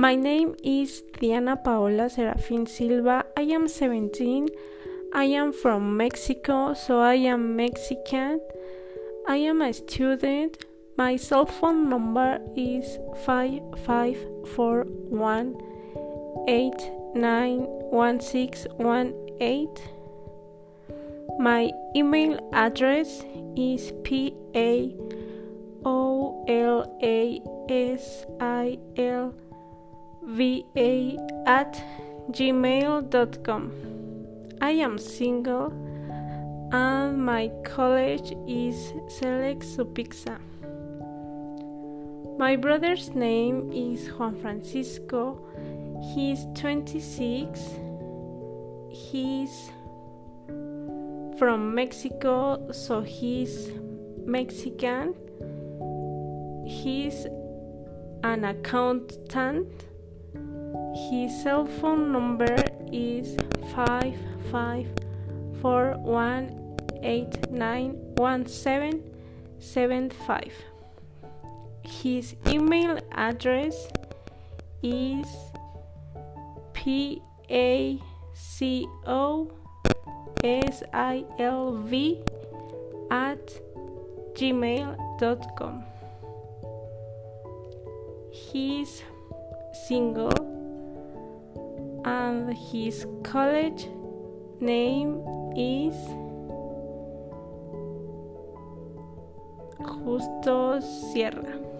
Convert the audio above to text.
My name is Diana Paola Serafin Silva. I am 17. I am from Mexico, so I am Mexican. I am a student. My cell phone number is 5541 891618. My email address is p a o l a s i l va at gmail.com. I am single and my college is Select Supixa. My brother's name is Juan Francisco. He's 26. He's from Mexico, so he's Mexican. He's an accountant his cell phone number is 5541891775. His email address is p a c o s i l v at gmail.com. He's single and his college name is Justo Sierra.